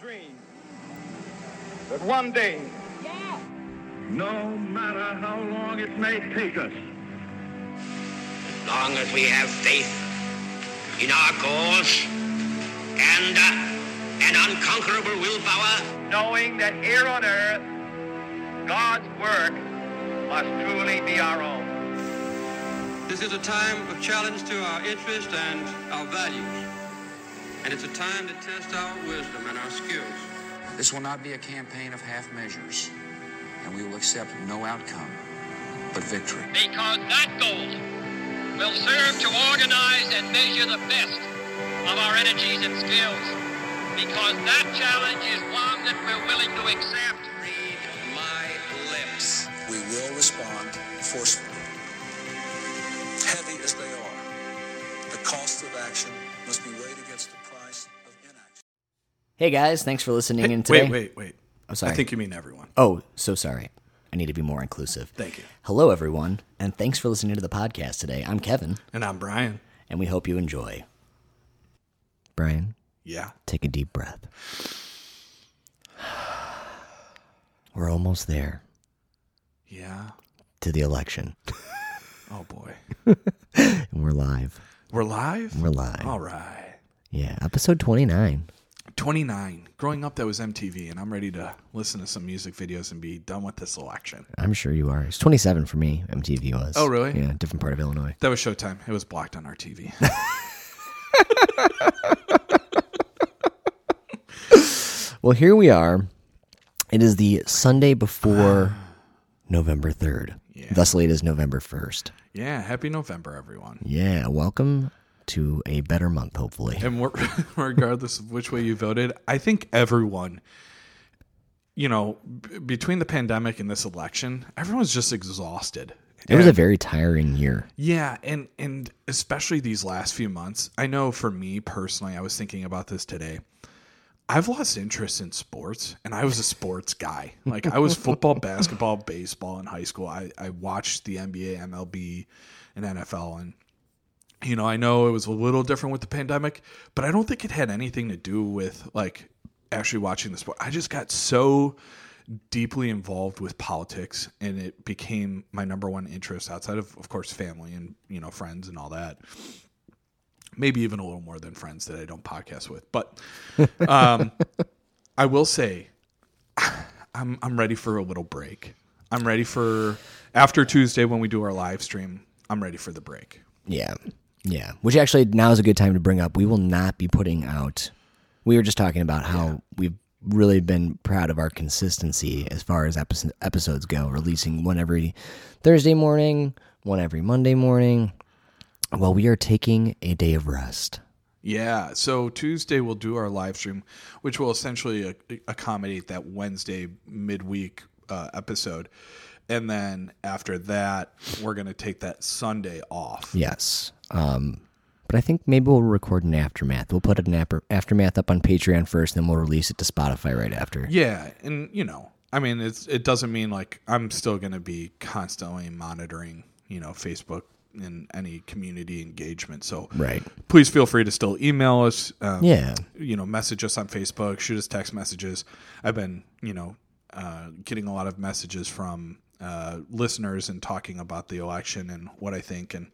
dream that one day, No matter how long it may take us, as long as we have faith in our cause and uh, an unconquerable willpower, knowing that here on earth, God's work must truly be our own. This is a time of challenge to our interest and our values. And it's a time to test our wisdom and our skills. This will not be a campaign of half measures, and we will accept no outcome but victory. because that goal will serve to organize and measure the best of our energies and skills. Because that challenge is one that we're willing to accept. read my lips. We will respond forcefully. Heavy as they are, the cost of action must be weighed against the price of inaction. Hey guys, thanks for listening in today. Wait, wait, wait. I'm sorry. I think you mean everyone. Oh, so sorry. I need to be more inclusive. Thank you. Hello, everyone, and thanks for listening to the podcast today. I'm Kevin, And I'm Brian. and we hope you enjoy. Brian, Yeah. take a deep breath. We're almost there Yeah. to the election, Oh boy. and we're live. We're live? We're live. All right. Yeah, episode 29. 29. Growing up, that was MTV, and I'm ready to listen to some music videos and be done with this election. I'm sure you are. It's 27 for me, MTV was. Oh, really? Yeah, different part of Illinois. That was Showtime. It was blocked on our TV. Well, here we are. It is the Sunday before November 3rd. Yeah. Thus late as November 1st. yeah. Happy November, everyone. Yeah, welcome to a better month, hopefully. And regardless of which way you voted, I think everyone, you know, b- between the pandemic and this election, everyone's just exhausted. It was a very tiring year. Yeah, and and especially these last few months. I know for me personally, I was thinking about this today. I've lost interest in sports, and I was a sports guy. Like I was football, basketball, baseball in high school. I I watched the NBA, MLB, and NFL, and you know I know it was a little different with the pandemic, but I don't think it had anything to do with like actually watching the sport. I just got so deeply involved with politics and it became my number one interest outside of of course family and you know friends and all that maybe even a little more than friends that I don't podcast with but um I will say I'm I'm ready for a little break I'm ready for after Tuesday when we do our live stream I'm ready for the break Yeah. Yeah. Which actually now is a good time to bring up. We will not be putting out. We were just talking about how we've really been proud of our consistency as far as epi- episodes go, releasing one every Thursday morning, one every Monday morning. Well, we are taking a day of rest. Yeah. So Tuesday we'll do our live stream, which will essentially accommodate that Wednesday midweek uh, episode. And then after that, we're going to take that Sunday off. Yes. Um, but I think maybe we'll record an aftermath. We'll put an after- aftermath up on Patreon first, then we'll release it to Spotify right after. Yeah. And, you know, I mean, it's, it doesn't mean like I'm still going to be constantly monitoring, you know, Facebook and any community engagement. So Right. please feel free to still email us. Um, Yeah. you know, message us on Facebook, shoot us text messages. I've been, you know, uh, getting a lot of messages from uh, listeners and talking about the election and what I think. And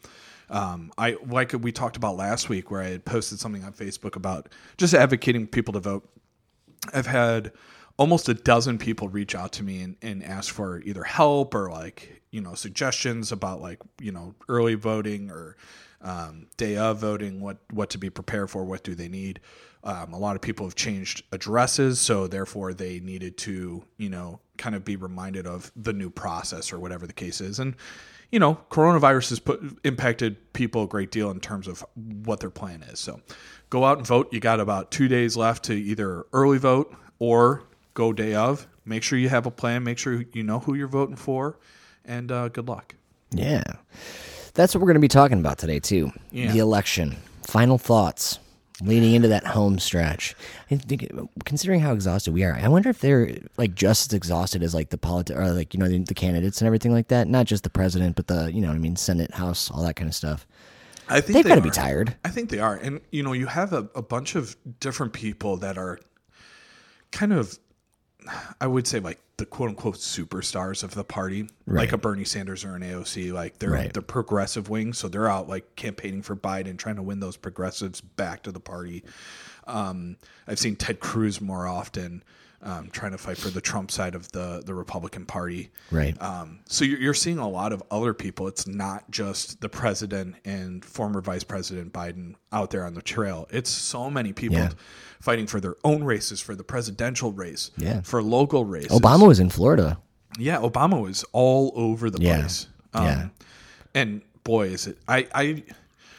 um, I like we talked about last week, where I had posted something on Facebook about just advocating people to vote. I've had almost a dozen people reach out to me and, and ask for either help or like you know suggestions about like you know early voting or um, day of voting what what to be prepared for what do they need um, a lot of people have changed addresses so therefore they needed to you know kind of be reminded of the new process or whatever the case is and you know coronavirus has put impacted people a great deal in terms of what their plan is so go out and vote you got about two days left to either early vote or go day of make sure you have a plan make sure you know who you're voting for and uh, good luck Yeah. That's what we're going to be talking about today, too. Yeah. The election. Final thoughts leading into that home stretch. I think, considering how exhausted we are, I wonder if they're like just as exhausted as like the politi- or like, you know, the, the candidates and everything like that. Not just the president, but the, you know what I mean, Senate, House, all that kind of stuff. I think They've they got to be tired. I think they are, and you know, you have a, a bunch of different people that are kind of I would say like the quote unquote superstars of the party, like a Bernie Sanders or an AOC, like they're Right. the progressive wing, so they're out like campaigning for Biden, trying to win those progressives back to the party. Um, I've seen Ted Cruz more often um, trying to fight for the Trump side of the the Republican Party. Right. Um, so you're, you're seeing a lot of other people. It's not just the president and former Vice President Biden out there on the trail. It's so many people Yeah. fighting for their own races, for the presidential race, Yeah. for local races. Obama was in Florida. yeah, Obama was all over the Yeah. place. Um, Yeah. and boy, is it I, I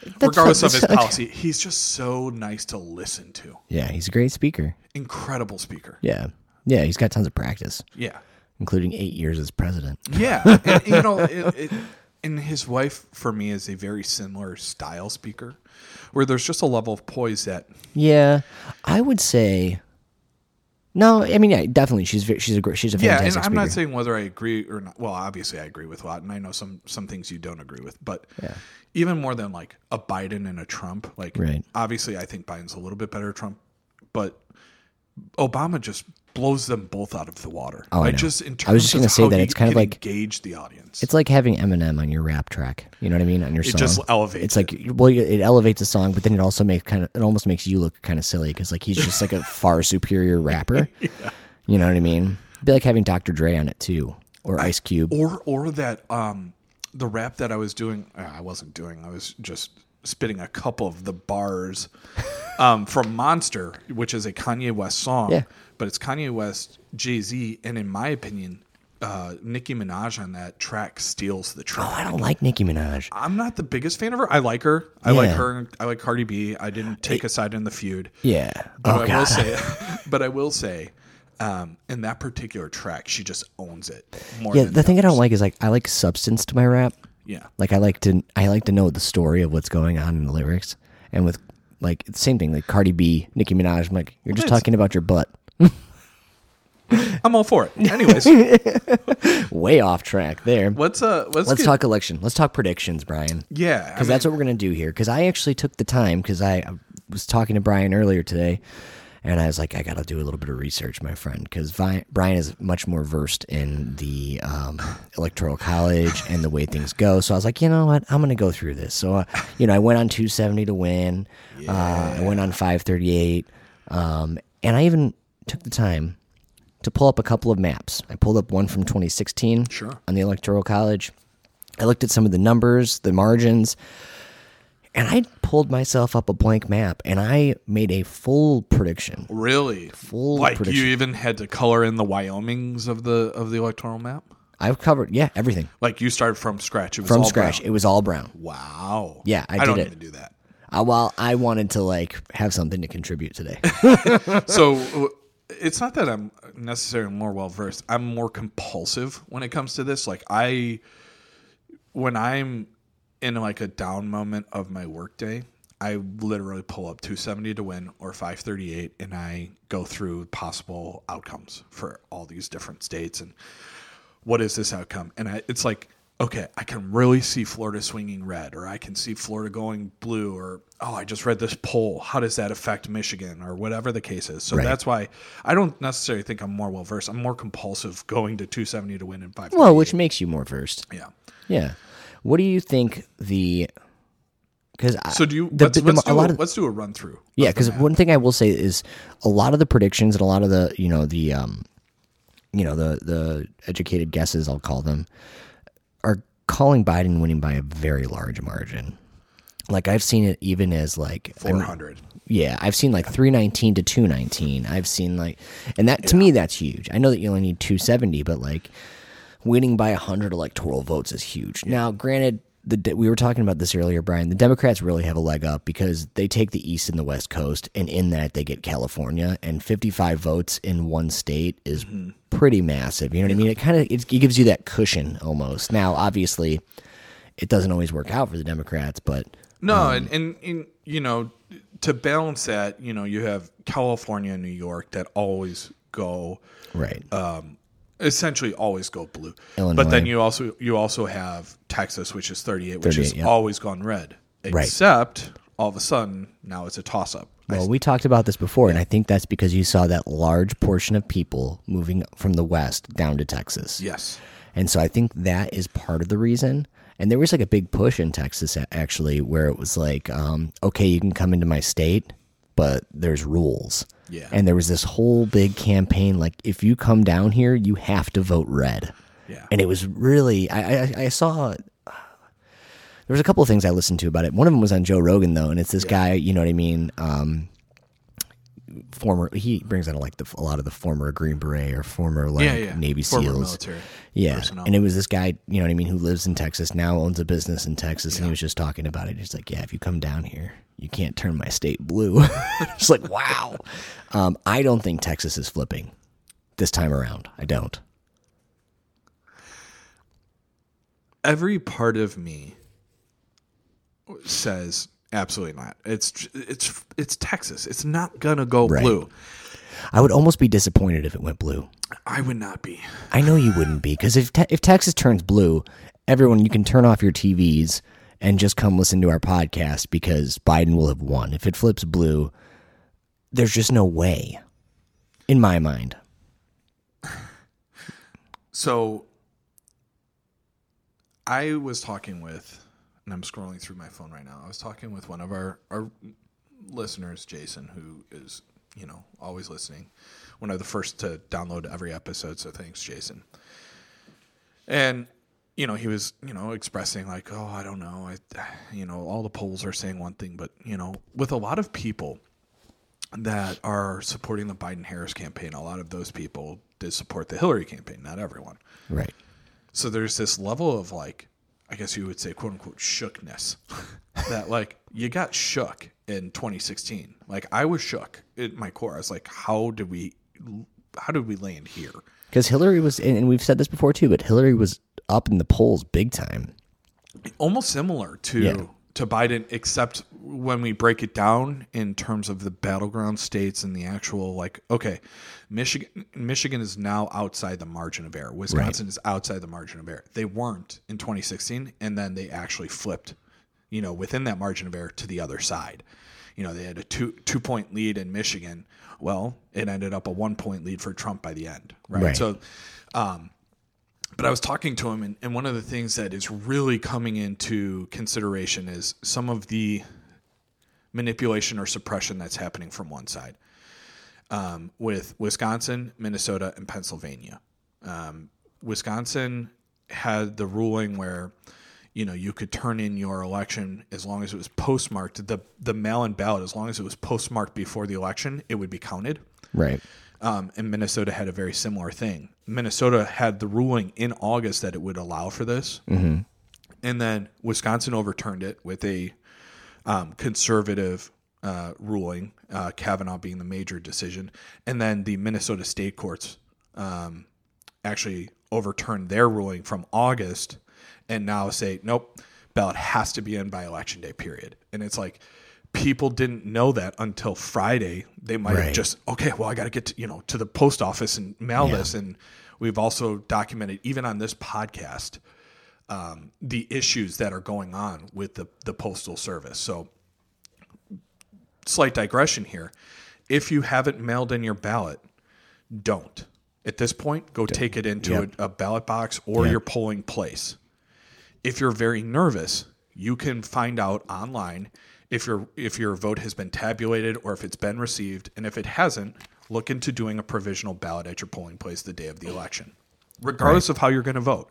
That's regardless of his okay. policy, he's just so nice to listen to. Yeah, he's a great speaker. Incredible speaker. Yeah. Yeah, he's got tons of practice, Yeah. including eight years as president. Yeah, and, you know, it, it, and his wife for me is a very similar style speaker, where there's just a level of poise that Yeah, I would say. No, I mean, yeah, definitely. She's ve- she's a gr- she's a yeah. fantastic And I'm speaker. not saying whether I agree or not. Well, obviously I agree with a lot, and I know some some things you don't agree with, but even more than like a Biden and a Trump, like Right. obviously I think Biden's a little bit better Trump, but Obama just blows them both out of the water. Oh, I know. just in terms I was just gonna say that it's kind of like- engage the audience. It's like having Eminem on your rap track. You know what I mean? On your It song. just elevates It's like well, it elevates the song, but then it also makes kind of it almost makes you look kind of silly because like he's just like a far superior rapper. yeah. You know what I mean? It'd be like having Dr. Dre on it too, or Ice Cube. or or that um the rap that I was doing uh, I wasn't doing I was just spitting a couple of the bars um from Monster which is a Kanye West song. Yeah. but it's Kanye West Jay-Z and in my opinion uh Nicki Minaj on that track steals the track. Oh, I don't like Nicki Minaj. I'm not the biggest fan of her. I like her. I like her. I like Cardi B. I didn't take a side in the feud. Yeah. but oh I will say but I will say um, in that particular track, she just owns it. More yeah, the thing I don't like is like I like substance to my rap. Yeah. Like I like to I like to know the story of what's going on in the lyrics. And with like same thing, like Cardi B, Nicki Minaj, I'm like, you're just that's- talking about your butt. I'm all for it. Anyways, Way off track there. let's uh let's, Let's get- talk election. Let's talk predictions, Brian. Yeah, Because that's what we're gonna do here. Because I actually took the time because I I was talking to Brian earlier today, and I was like, I gotta do a little bit of research, my friend, because Brian is much more versed in the um, electoral college and the way things go. So I was like, you know what, I'm gonna go through this. So uh, you know, I went on 270 to win. Uh, I went on 538, um, and I even took the time to pull up a couple of maps. I pulled up one from 2016 Sure. on the electoral college. I looked at some of the numbers, the margins, and I pulled myself up a blank map and I made a full prediction. really Full like prediction. you even had to color in the Wyomings of the of the electoral map. I've covered, yeah, everything Like you started from scratch. It was from all scratch. brown. It was all brown. wow. Yeah, I I don't did it. even do that. Uh, well, I wanted to like have something to contribute today. So it's not that I'm necessarily more well versed. I'm more compulsive when it comes to this. Like I, when I'm in like a down moment of my workday, I literally pull up 270 to win or 538, and I go through possible outcomes for all these different states and what is this outcome? And I, it's like, okay, I can really see Florida swinging red, or I can see Florida going blue, or oh, I just read this poll. How does that affect Michigan, or whatever the case is? So Right. that's why I don't necessarily think I'm more well versed. I'm more compulsive going to 270 to win in five. well, which makes you more versed. yeah. Yeah. What do you think the? Because So do you? the, let's, the- let's, a do a, of let's do a run through. Yeah, because one thing I will say is a lot of the predictions and a lot of the you know the um, you know the the educated guesses I'll call them are calling Biden winning by a very large margin. Like I've seen it even as like I mean, 400. yeah, I've seen like 319 to 219. I've seen like, and that to me, that's huge. I know that you only need 270, but like winning by 100 electoral votes is huge. Now, granted, the we were talking about this earlier, Brian. The Democrats really have a leg up because they take the East and the West Coast, and in that they get California, and 55 votes in one state is mm-hmm. pretty massive. You know what I mean? It kind of it, it gives you that cushion almost. Now, obviously, it doesn't always work out for the Democrats, but No, um, and, and and you know, to balance that, you know, you have California and New York that always go right. Um, essentially always go blue. Illinois. But then you also you also have Texas, which is 38, which 38, has yeah. always gone red. Right. Except all of a sudden now it's a toss up. Well, we talked about this before, and I think that's because you saw that large portion of people moving from the West down to Texas. Yes. And so I think that is part of the reason. And there was like a big push in Texas actually where it was like, um, okay, you can come into my state, but there's rules. Yeah. And there was this whole big campaign like, if you come down here, you have to vote red. Yeah. And it was really, I, I, I saw, there was a couple of things I listened to about it. One of them was on Joe Rogan though, and it's this guy, you know what I mean? Um, former, he brings in like the, a lot of the former Green Beret or former like Yeah, yeah. Navy Former SEAls. military Yeah, personnel. and it was this guy, you know what I mean, who lives in Texas now, owns a business in Texas, and he was just talking about it. He's like, "Yeah, if you come down here, you can't turn my state blue." it's like, wow. Um, I don't think Texas is flipping this time around. I don't. every part of me says absolutely not. It's it's it's Texas. It's not gonna go Right. blue. I would almost be disappointed if it went blue. I would not be. I know you wouldn't be because if te- if Texas turns blue, everyone you can turn off your TVs and just come listen to our podcast because Biden will have won. If it flips blue, there's just no way, in my mind. So I was talking with, and I'm scrolling through my phone right now. I was talking with one of our our listeners, Jason, who is you know always listening. One of the first to download every episode. So thanks, Jason. And you know he was you know expressing like, oh, I don't know, I you know all the polls are saying one thing, but you know with a lot of people that are supporting the Biden Harris campaign, a lot of those people did support the Hillary campaign, not everyone. Right. So there's this level of like, I guess you would say, quote unquote, shookness that like you got shook in 2016. Like I was shook at my core. I was like, how did we, how did we land here? Because Hillary was, and and we've said this before too, but Hillary was up in the polls big time. Almost similar to Yeah. To Biden, except when we break it down in terms of the battleground states and the actual like, okay, Michigan Michigan is now outside the margin of error. Wisconsin is outside the margin of error. They weren't in 2016, and then they actually flipped, you know, within that margin of error to the other side. You know, they had a two two point lead in Michigan. Well, it ended up a one point lead for Trump by the end, right? Right. So, um, but I was talking to him, and, and one of the things that is really coming into consideration is some of the manipulation or suppression that's happening from one side um, with Wisconsin, Minnesota, and Pennsylvania. Um, Wisconsin had the ruling where you know you could turn in your election as long as it was postmarked the the mail-in ballot as long as it was postmarked before the election it would be counted Right. Um, and Minnesota had a very similar thing. Minnesota had the ruling in August that it would allow for this, mm-hmm. and then Wisconsin overturned it with a um, conservative uh, ruling, uh, Kavanaugh being the major decision, and then the Minnesota state courts um, actually overturned their ruling from August and now say, nope, ballot has to be in by election day, period. And it's like people didn't know that until Friday. They might have just, okay, well, I got to get to, you know, to the post office and mail Yeah. this. And we've also documented, even on this podcast, um, the issues that are going on with the, the postal service. So slight digression here. If you haven't mailed in your ballot, don't. At this point, go take it into Yep. a, a ballot box or Yep. your polling place. If you're very nervous, you can find out online if your if your vote has been tabulated or if it's been received, and if it hasn't, look into doing a provisional ballot at your polling place the day of the election, regardless of how you're going to vote.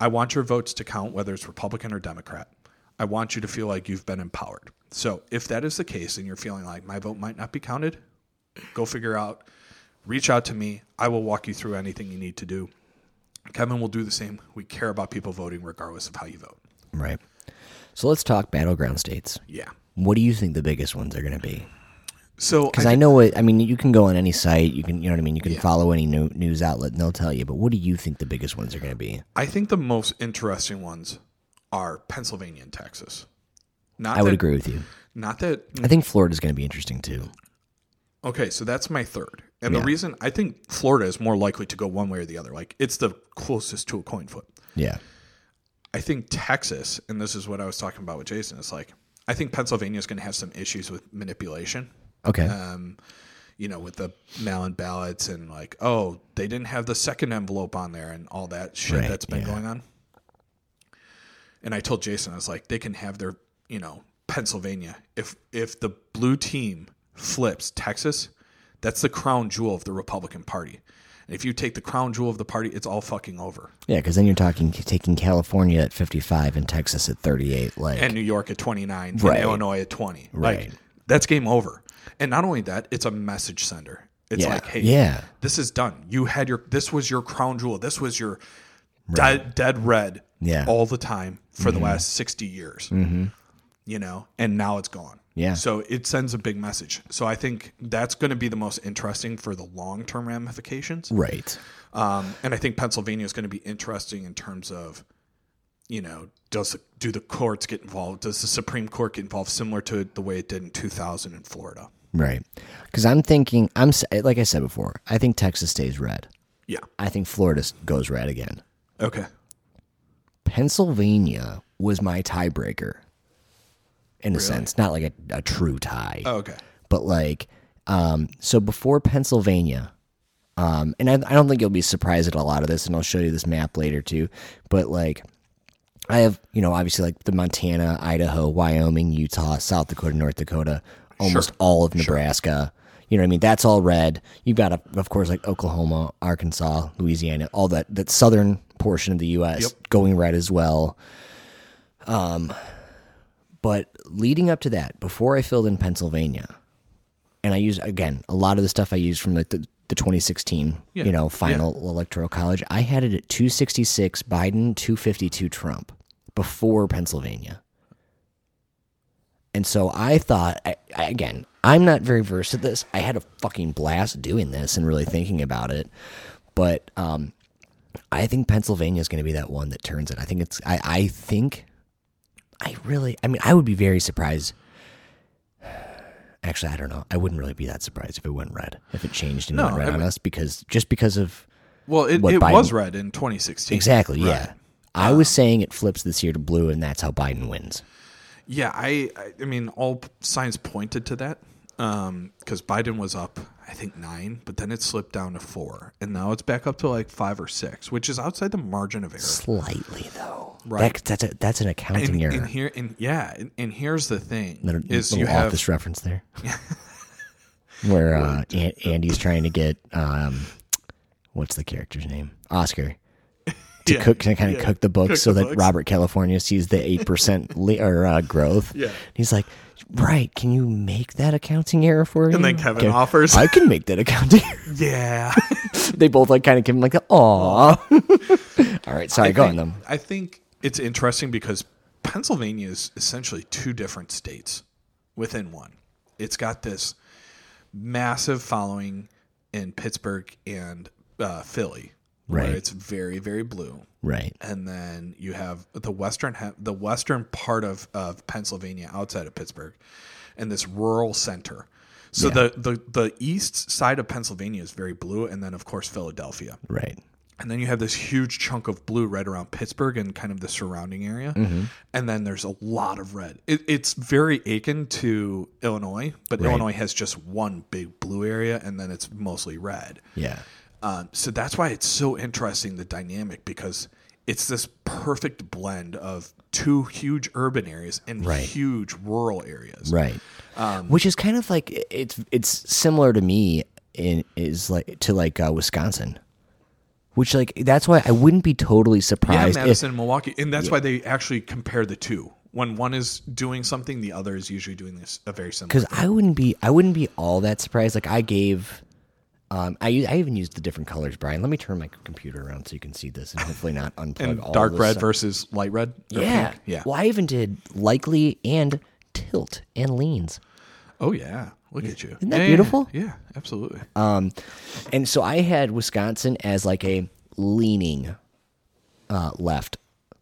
I want your votes to count, whether it's Republican or Democrat. I want you to feel like you've been empowered. So if that is the case and you're feeling like my vote might not be counted, go figure out. Reach out to me. I will walk you through anything you need to do. Kevin will do the same. We care about people voting regardless of how you vote. Right. So let's talk battleground states. Yeah. What do you think the biggest ones are going to be? So Because I, know it. I mean, you can go on any site. You can, you know what I mean. You can Yeah. follow any new, news outlet, and they'll tell you. But what do you think the biggest ones are going to be? I think the most interesting ones are Pennsylvania and Texas. Not I would agree with you. Not that I think Florida's going to be interesting too. Okay, so that's my third. And Yeah. the reason I think Florida is more likely to go one way or the other. Like it's the closest to a coin flip. Yeah. I think Texas, and this is what I was talking about with Jason, it's like I think Pennsylvania is going to have some issues with manipulation. Okay. Um, you know, with the mail-in ballots and like, oh, they didn't have the second envelope on there and all that shit Right, that's been yeah. going on. And I told Jason, I was like, they can have their, you know, Pennsylvania. If if the blue team flips Texas, that's the crown jewel of the Republican Party. And if you take the crown jewel of the party, it's all fucking over. yeah, because then you're talking taking California at 55 and Texas at 38. Like, and New York at 29 Right. and Illinois at 20. Right. Like that's game over. And not only that, it's a message sender. It's Yeah. like, hey, Yeah. this is done. You had your this was your crown jewel. This was your dead, dead red Yeah. Mm-hmm. all the time for the last 60 years. Mm-hmm. You know, and now it's gone. Yeah. So it sends a big message. So I think that's going to be the most interesting for the long term ramifications. right. Um, and I think Pennsylvania is going to be interesting in terms of, you know, does do the courts get involved? Does the Supreme Court get involved, similar to the way it did in 2000 in Florida? Right. Because I'm thinking, I'm like I said before, I think Texas stays red. Yeah. I think Florida goes red again. Okay. Pennsylvania was my tiebreaker in a sense, not like a, a true tie. Oh, okay. but like um so before pennsylvania um and I, I don't think you'll be surprised at a lot of this and i'll show you this map later too. But like i have you know obviously like the montana idaho wyoming utah south dakota north dakota almost all of nebraska. You know what i mean? That's all red. You've got of course like oklahoma arkansas louisiana all that that southern portion of the us Yep. going red as well. Um but leading up to that before i filled in pennsylvania and I use again a lot of the stuff I used from like the, the 2016, Yeah, you know, final electoral college. I had it at 266 Biden, 252 Trump before Pennsylvania. And so I thought, I, I, again, I'm not very versed at this. I had a fucking blast doing this and really thinking about it. But um, I think Pennsylvania is going to be that one that turns it. I think it's, I, I think, I really, I mean, I would be very surprised Actually, I don't know. I wouldn't really be that surprised if it went red, if it changed and No, went red I on us, because just because of Well, it, What it Biden- was red in 2016. exactly, Right. yeah. I was um, saying it flips this year to blue, and that's how Biden wins. Yeah, I, I, I mean, all signs pointed to that um, because Biden was up, I think nine, but then it slipped down to four, and now it's back up to like five or six, which is outside the margin of error. Slightly though, Right. That, that's a that's an accounting And, error. and here, and yeah, and, and here's the thing: little, is little you have office reference there, where uh, An- Andy's trying to get um, what's the character's name? Oscar. To Yeah, cook, to kind of yeah, cook the books cook so the that books. Robert California sees the eight percent or uh, growth. Yeah. he's like, right? Can you make that accounting error for you? And then Kevin Okay, offers. I can make that accounting. error. yeah. they both like kind of give him like, aw. All right, sorry, I go think, on them. I think it's interesting because Pennsylvania is essentially two different states within one. It's got this massive following in Pittsburgh and uh, Philly, Right. where it's very, very blue. Right. And then you have the western the western part of, of Pennsylvania outside of Pittsburgh, and this rural center. So Yeah. the, the the east side of Pennsylvania is very blue, and then of course Philadelphia. Right. And then you have this huge chunk of blue right around Pittsburgh and kind of the surrounding area. Mm-hmm. And then there's a lot of red. It, it's very akin to Illinois, but Right. Illinois has just one big blue area and then it's mostly red. Yeah. Um, so that's why it's so interesting, the dynamic, because it's this perfect blend of two huge urban areas and Right. huge rural areas. Right. Um, Which is kind of like it's it's similar to me in is like to like uh, Wisconsin. Which like that's why I wouldn't be totally surprised. Yeah, Madison if and Milwaukee. And that's why they actually compare the two. When one is doing something, the other is usually doing this a very similar because. I wouldn't be I wouldn't be all that surprised. Like I gave, um, I I even used the different colors, Brian. Let me turn my computer around so you can see this and hopefully not unplug and all dark red stuff. versus light red. Yeah, pink? yeah. Well, I even did likely and tilt and leans. Oh yeah, look at you. Isn't that Yeah, yeah, beautiful? Yeah, absolutely. Um, and so I had Wisconsin as like a leaning uh, left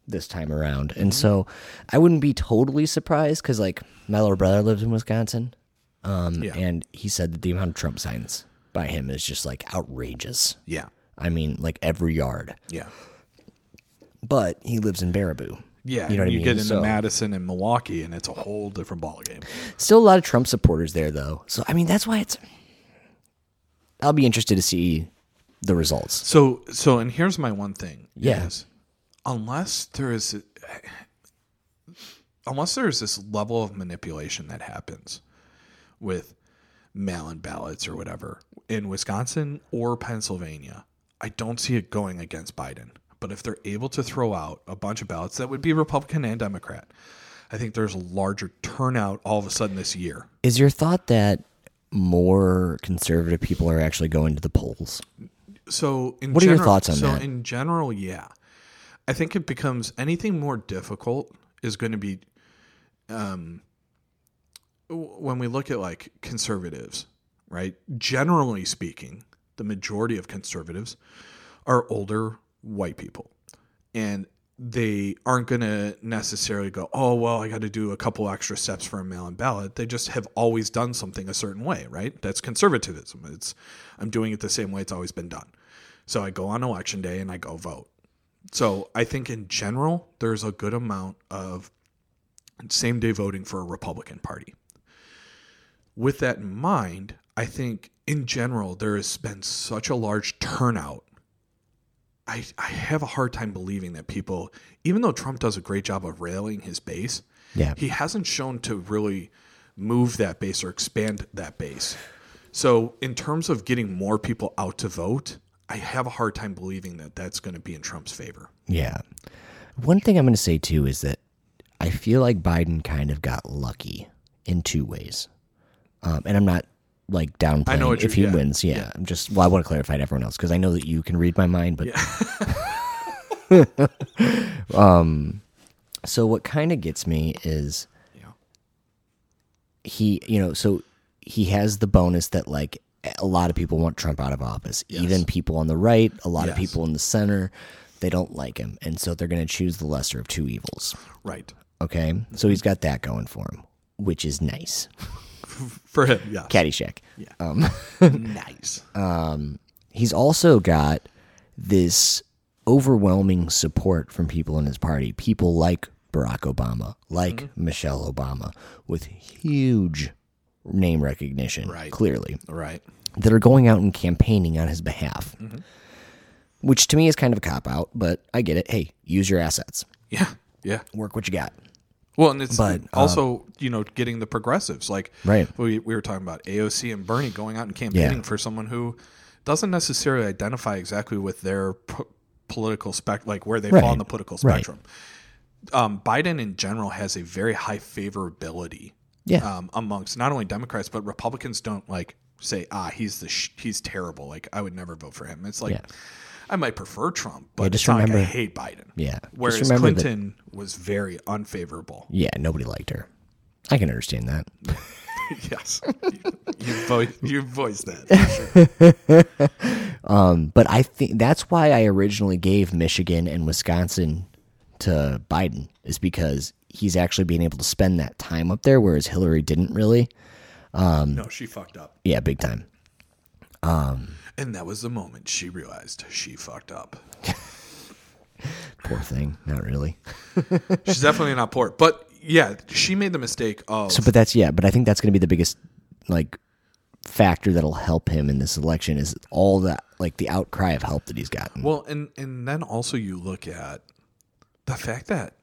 this time around, Mm-hmm. and so I wouldn't be totally surprised because like my little brother lives in Wisconsin, um, Yeah. and he said that the amount of Trump signs by him is just like outrageous. yeah, I mean, like every yard. yeah, But he lives in Baraboo, Yeah, You know what I mean? get into So- Madison and Milwaukee, and it's a whole different ballgame. Still a lot of Trump supporters there, though. So I mean, that's why it's. I'll be interested to see the results. So, so, and here's my one thing. Yeah. unless there is, unless there is this level of manipulation that happens with mail-in ballots or whatever in Wisconsin or Pennsylvania, I don't see it going against Biden. But if they're able to throw out a bunch of ballots that would be Republican and Democrat, I think there's a larger turnout all of a sudden this year. Is your thought that more conservative people are actually going to the polls? So, in What are your thoughts on so that? So, in general, yeah, I think it becomes anything more difficult is going to be, um, when we look at like conservatives, right? Generally speaking, the majority of conservatives are older white people, and they aren't going to necessarily go, oh well, I got to do a couple extra steps for a mail-in ballot. They just have always done something a certain way, right? That's conservatism. It's I'm doing it the same way it's always been done. So I go on election day and I go vote. So I think in general, there's a good amount of same day voting for a Republican Party. With that in mind, I think in general, there has been such a large turnout. I, I have a hard time believing that people, even though Trump does a great job of railing his base, Yeah. he hasn't shown to really move that base or expand that base. So, in terms of getting more people out to vote, I have a hard time believing that that's going to be in Trump's favor. Yeah. One thing I'm going to say too is that I feel like Biden kind of got lucky in two ways. Um, and I'm not like downplaying I know what if he yeah. wins. Yeah, I'm just well, I want to clarify to everyone else because I know that you can read my mind, but um, so what kind of gets me is Yeah. he, you know, so he has the bonus that like a lot of people want Trump out of office, even people on the right, a lot of people in the center, they don't like him, and so they're going to choose the lesser of two evils. Right. Okay, so he's got that going for him, which is nice. For him, yeah. Caddyshack. Yeah, um, nice. Um, he's also got this overwhelming support from people in his party, people like Barack Obama, like Mm-hmm. Michelle Obama, with huge name recognition, Right. clearly, right. that are going out and campaigning on his behalf. Mm-hmm. Which to me is kind of a cop out, but I get it. Hey, use your assets, Yeah. Yeah. work what you got. Well, and it's But, also, you know, getting the progressives. Like, Right. we, we were talking about AOC and Bernie going out and campaigning Yeah. for someone who doesn't necessarily identify exactly with their p- political spec, like where they Right. fall in the political Right. spectrum. Um, Biden in general has a very high favorability Yeah. um, amongst not only Democrats but Republicans. Don't like say, ah, he's the sh- he's terrible. Like I would never vote for him. It's like Yeah. I might prefer Trump, but just it's not like I remember- hate Biden. Yeah. Just Whereas remember that- Clinton was very unfavorable. Yeah, nobody liked her. I can understand that. yes, you, you, vo- you voiced that. sure. Um, but I think that's why I originally gave Michigan and Wisconsin to Biden is because he's actually being able to spend that time up there, whereas Hillary didn't really. Um, no, she fucked up, Yeah, big time. Um, and that was the moment she realized she fucked up. Poor thing. Not really. She's definitely not poor, but yeah, she made the mistake of So, but that's yeah. But I think that's going to be the biggest like factor that'll help him in this election is all that like the outcry of help that he's gotten. Well, and and then also you look at the fact that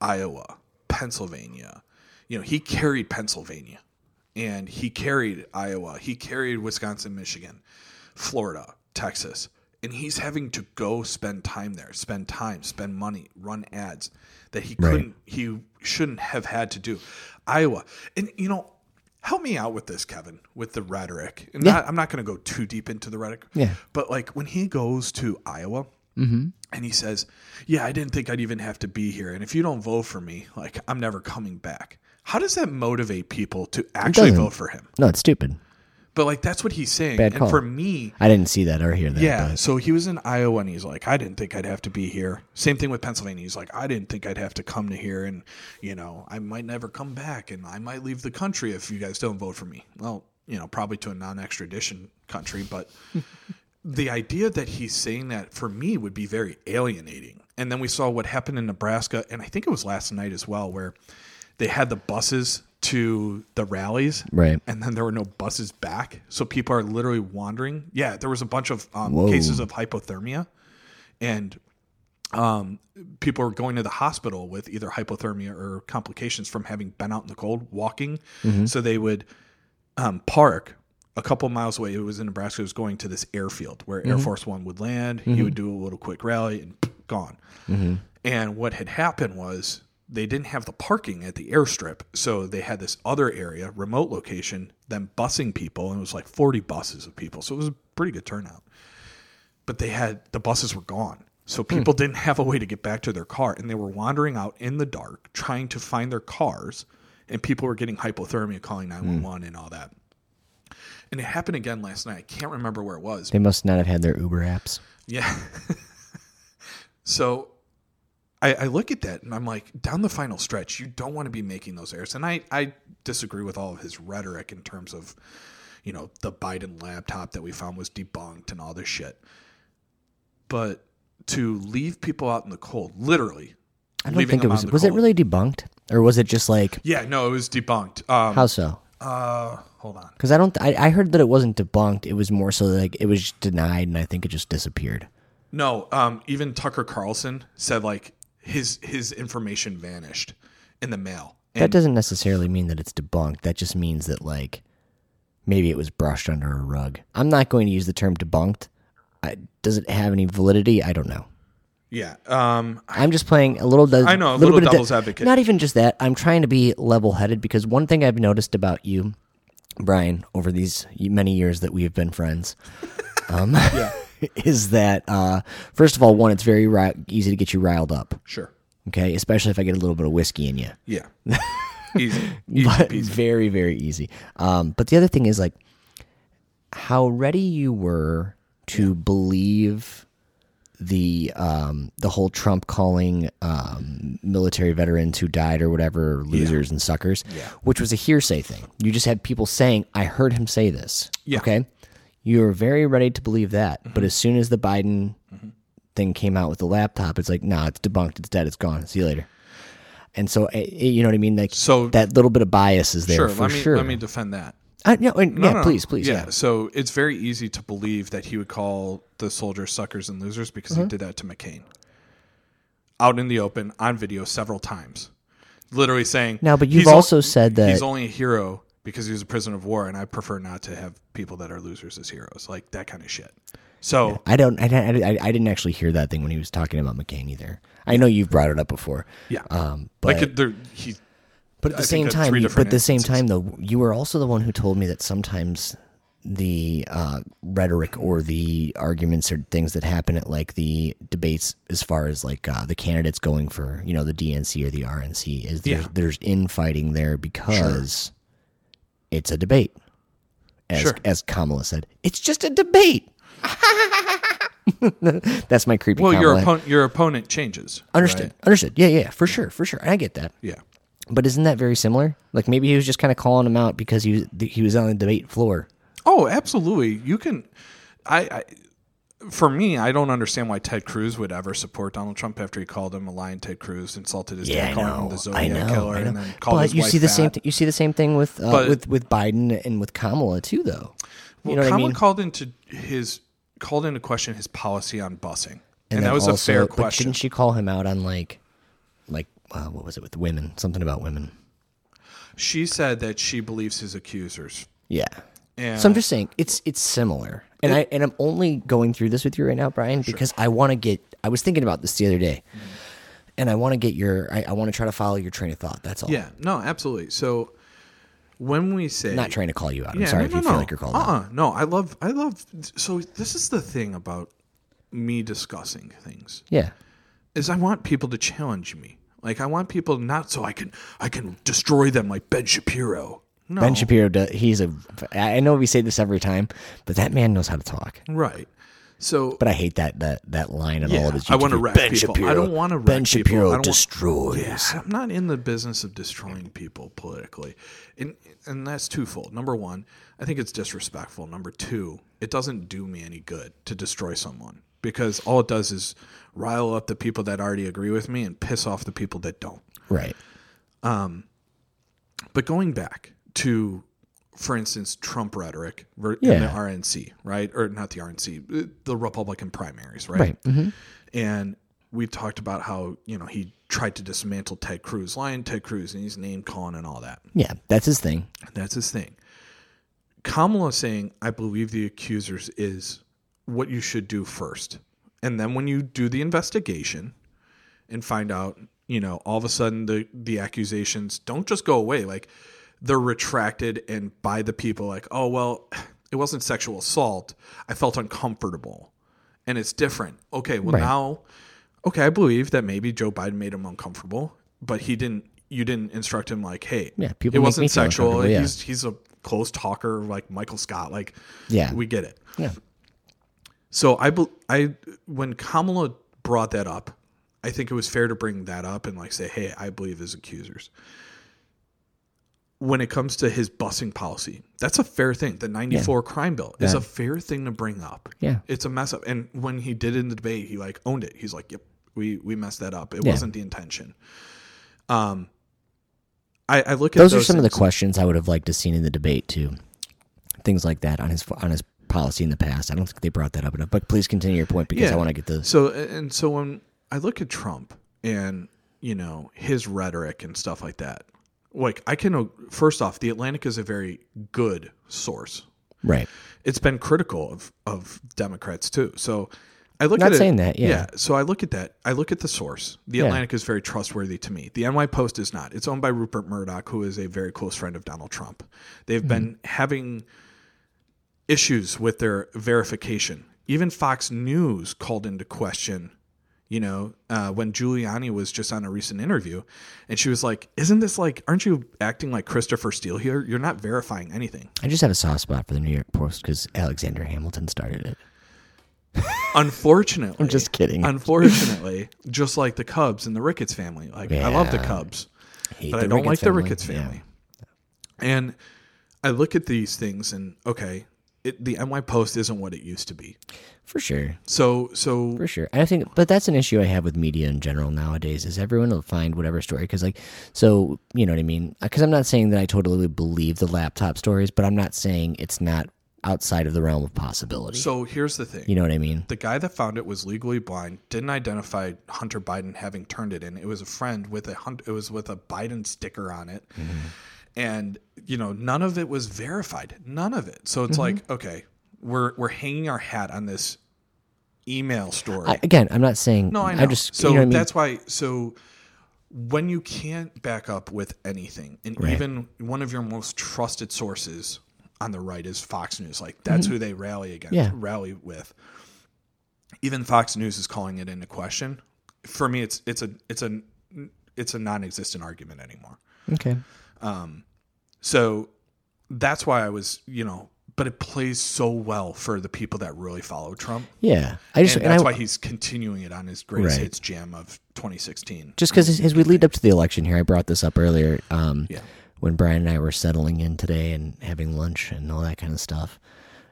Iowa, Pennsylvania, you know, he carried Pennsylvania and he carried Iowa, he carried Wisconsin, Michigan, Florida, Texas, and he's having to go spend time there, spend time, spend money, run ads that he Right. couldn't he shouldn't have had to do. Iowa. And you know, help me out with this, Kevin, with the rhetoric. And Yeah. not, I'm not going to go too deep into the rhetoric. Yeah. But like when he goes to Iowa mm-hmm. and he says, "Yeah, I didn't think I'd even have to be here, and if you don't vote for me, like I'm never coming back." How does that motivate people to actually vote for him? no, it's stupid. But like that's what he's saying. Bad and call. for me, I didn't see that or hear that. yeah. but- So he was in Iowa and he's like, I didn't think I'd have to be here. Same thing with Pennsylvania. He's like, I didn't think I'd have to come to here and, you know, I might never come back and I might leave the country if you guys don't vote for me. Well, you know, probably to a non extradition country. But the idea that he's saying that for me would be very alienating. and then we saw what happened in Nebraska, and I think it was last night as well, where they had the buses to the rallies, Right. And then there were no buses back, so people are literally wandering. Yeah, there was a bunch of um, cases of hypothermia, and um, people were going to the hospital with either hypothermia or complications from having been out in the cold walking. So they would um, park a couple miles away. It was in Nebraska. It was going to this airfield where Air Force One would land. He would do a little quick rally and gone. And what had happened was they didn't have the parking at the airstrip, so they had this other area, remote location, them busing people, and it was like forty buses of people. So it was a pretty good turnout but they had the buses were gone. So hmm. people didn't have a way to get back to their car and they were wandering out in the dark trying to find their cars and people were getting hypothermia calling hmm. 911 and all that. And it happened again last night. I can't remember where it was. They must not have had their Uber apps. Yeah. so I, I look at that and I'm like, down the final stretch, you don't want to be making those errors. And I, I disagree with all of his rhetoric in terms of, you know, the Biden laptop that we found was debunked and all this shit. But to leave people out in the cold, literally. I don't think it was. Was it really debunked, or was it just like Yeah, no, it was debunked. Um, how so? uh, hold on. Because I don't. I, I heard that it wasn't debunked. It was more so like it was denied, and I think it just disappeared. No, um, even Tucker Carlson said like his his information vanished in the mail. that doesn't necessarily mean that it's debunked. That just means that like maybe it was brushed under a rug. I'm not going to use the term debunked. I, does it have any validity? I don't know. Yeah. Um, I'm just playing a little. I know, a little little bit of devil's de- advocate. Not even just that. I'm trying to be level-headed because one thing I've noticed about you, Brian, over these many years that we have been friends, um, is that uh, first of all, one, it's very ri- easy to get you riled up. sure. Okay, especially if I get a little bit of whiskey in you. Yeah. Easy. Easy but peasy. very very easy um, but the other thing is like how ready you were to believe the um, the whole Trump calling um, military veterans who died or whatever losers and suckers, which was a hearsay thing. You just had people saying, "I heard him say this." Yeah. Okay, you were very ready to believe that, but as soon as the Biden thing came out with the laptop, it's like, "Nah, it's debunked. It's dead. It's gone. See you later." And so, eh, eh, you know what I mean? Like, So- that little bit of bias is there Sure. for Let me sure. let me defend that. I, no, and- No, yeah, no, please, please, yeah. So it's very easy to believe that he would call the soldiers suckers and losers because Uh-huh. he did that to McCain. Out in the open, on video, several times. Literally saying. No, but you've also said that- He's only a hero because he was a prisoner of war, and I prefer not to have people that are losers as heroes. Like that kind of shit. So. I don't. I, I, I didn't actually hear that thing when he was talking about McCain either. I know you've brought it up before. Yeah. Um, but like, there, he. but at the think same time, you- but at the same time, though, you were also the one who told me that sometimes the uh, rhetoric or the arguments or things that happen at like the debates, as far as like uh, the candidates going for you know the DNC or the RNC, is there's, Yeah. there's infighting there because it's a debate. As, Sure. as Kamala said, it's just a debate. That's my creepy. Well, your opponent, your opponent changes. Understood. right? Understood. Yeah, yeah, for sure, for sure. And I get that. Yeah. But isn't that very similar? Like maybe he was just kind of calling him out because he was he was on the debate floor. Oh, absolutely. You can. I, I. For me, I don't understand why Ted Cruz would ever support Donald Trump after he called him a lion. Ted Cruz insulted his Yeah, dad, calling him the Zodiac know. killer, and then called But his you wife see the fat. same. Th- you see the same thing with uh, But- with with Biden and with Kamala too, though. You Well, know what I Kamala mean? called into his called into question his policy on busing, and, then that was a also- fair but question. Didn't she call him out on like, like uh, what was it with women? Something about women. She said that she believes his accusers. Yeah. And So I'm just saying it's it's similar, and I and I'm only going through this with you right now, Brian, because I want to get. I was thinking about this the other day, and I want to get your. I, I want to try to follow your train of thought. That's all. yeah, no, absolutely. So when we say Not trying to call you out. I'm Yeah, sorry no, if no, you feel no. like you're called uh out. No, I love, I love. So this is the thing about me discussing things Yeah. is I want people to challenge me. Like I want people not so I can I can destroy them like Ben Shapiro. No, Ben Shapiro, does, he's a. I know we say this every time, but that man knows how to talk. right. So But I hate that that that line of all Yeah, of his. I wanna YouTube wreck Ben people. I don't Ben wreck people. I Shapiro want- destroys. Yeah, I'm not in the business of destroying people politically, and and that's twofold. Number one, I think it's disrespectful. Number two, it doesn't do me any good to destroy someone. because all it does is rile up the people that already agree with me and piss off the people that don't. Right. Um, But going back to, for instance, Trump rhetoric in Yeah. the RNC, right? Or not the RNC, the Republican primaries, right? Right. hmm And we talked about how, you know, he tried to dismantle Ted Cruz, lying Ted Cruz, and he's name calling and all that. Yeah, that's his thing. That's his thing. Kamala saying, I believe the accusers is what you should do first. And then when you do the investigation and find out, you know, all of a sudden the, the accusations don't just go away. Like they're retracted and by the people, like, oh, well, it wasn't sexual assault. I felt uncomfortable. And it's different. Okay, well, Right. now, okay, I believe that maybe Joe Biden made him uncomfortable, but he didn't. You didn't instruct him like, "Hey, Yeah, people it wasn't sexual. yeah. He's he's a close talker like Michael Scott. Like, Yeah. we get it. Yeah. So I, I, when Kamala brought that up, I think it was fair to bring that up and like say, hey, I believe his accusers. When it comes to his busing policy, that's a fair thing. The '94 crime bill is Yeah. a fair thing to bring up. Yeah. it's a mess up. And when he did it in the debate, he like owned it. He's like, "Yep, we we messed that up. It Yeah. wasn't the intention." Um, I, I look at Those are some of the questions I would have liked to seen in the debate too. Things like that on his on his policy in the past. I don't think they brought that up enough. But please continue your point because I want to get the So and so when I look at Trump and you know his rhetoric and stuff like that, like I can first off, the Atlantic is a very good source. right. It's been critical of of Democrats too. So I look Not at it, saying that, yeah. So I look at that. I look at the source. The Yeah. Atlantic is very trustworthy to me. The NY Post is not. It's owned by Rupert Murdoch, who is a very close friend of Donald Trump. They've been Mm-hmm. having issues with their verification. Even Fox News called into question, you know, uh, when Giuliani was just on a recent interview, and she was like, "Isn't this like? Aren't you acting like Christopher Steele here? You're not verifying anything." I just have a soft spot for the New York Post because Alexander Hamilton started it. Unfortunately, I'm just kidding. Unfortunately, just like the Cubs and the Ricketts family, like I love the Cubs, but the I don't like Ricketts the family. Ricketts Yeah. family. And I look at these things, and okay, it, the NY Post isn't what it used to be. For sure. So, so For sure. And I think, but that's an issue I have with media in general nowadays is everyone will find whatever story. Cause like, so, you know what I mean? Cause I'm not saying that I totally believe the laptop stories, but I'm not saying it's not outside of the realm of possibility. so here's the thing. you know what I mean? the guy that found it was legally blind. Didn't identify Hunter Biden having turned it in. It was a friend with a hun- it was with a Biden sticker on it, mm-hmm. And you know none of it was verified. None of it. So it's like okay, we're we're hanging our hat on this email story. I, again, I'm not saying, no, I know. I'm just, so you know what I mean? that's why. So when you can't back up with anything, and Right. even one of your most trusted sources on the right is Fox News. Like that's who they rally against, Mm-hmm. Yeah. rally with. Even Fox News is calling it into question. For me, it's it's a it's a it's a non-existent argument anymore. okay. So that's why I was, you know, but it plays so well for the people that really follow Trump. Yeah. I just, and and that's I, why he's continuing it on his greatest Right. hits jam of 2016. just because as, we lead up to the election here, I brought this up earlier. Um, Yeah. when Brian and I were settling in today and having lunch and all that kind of stuff,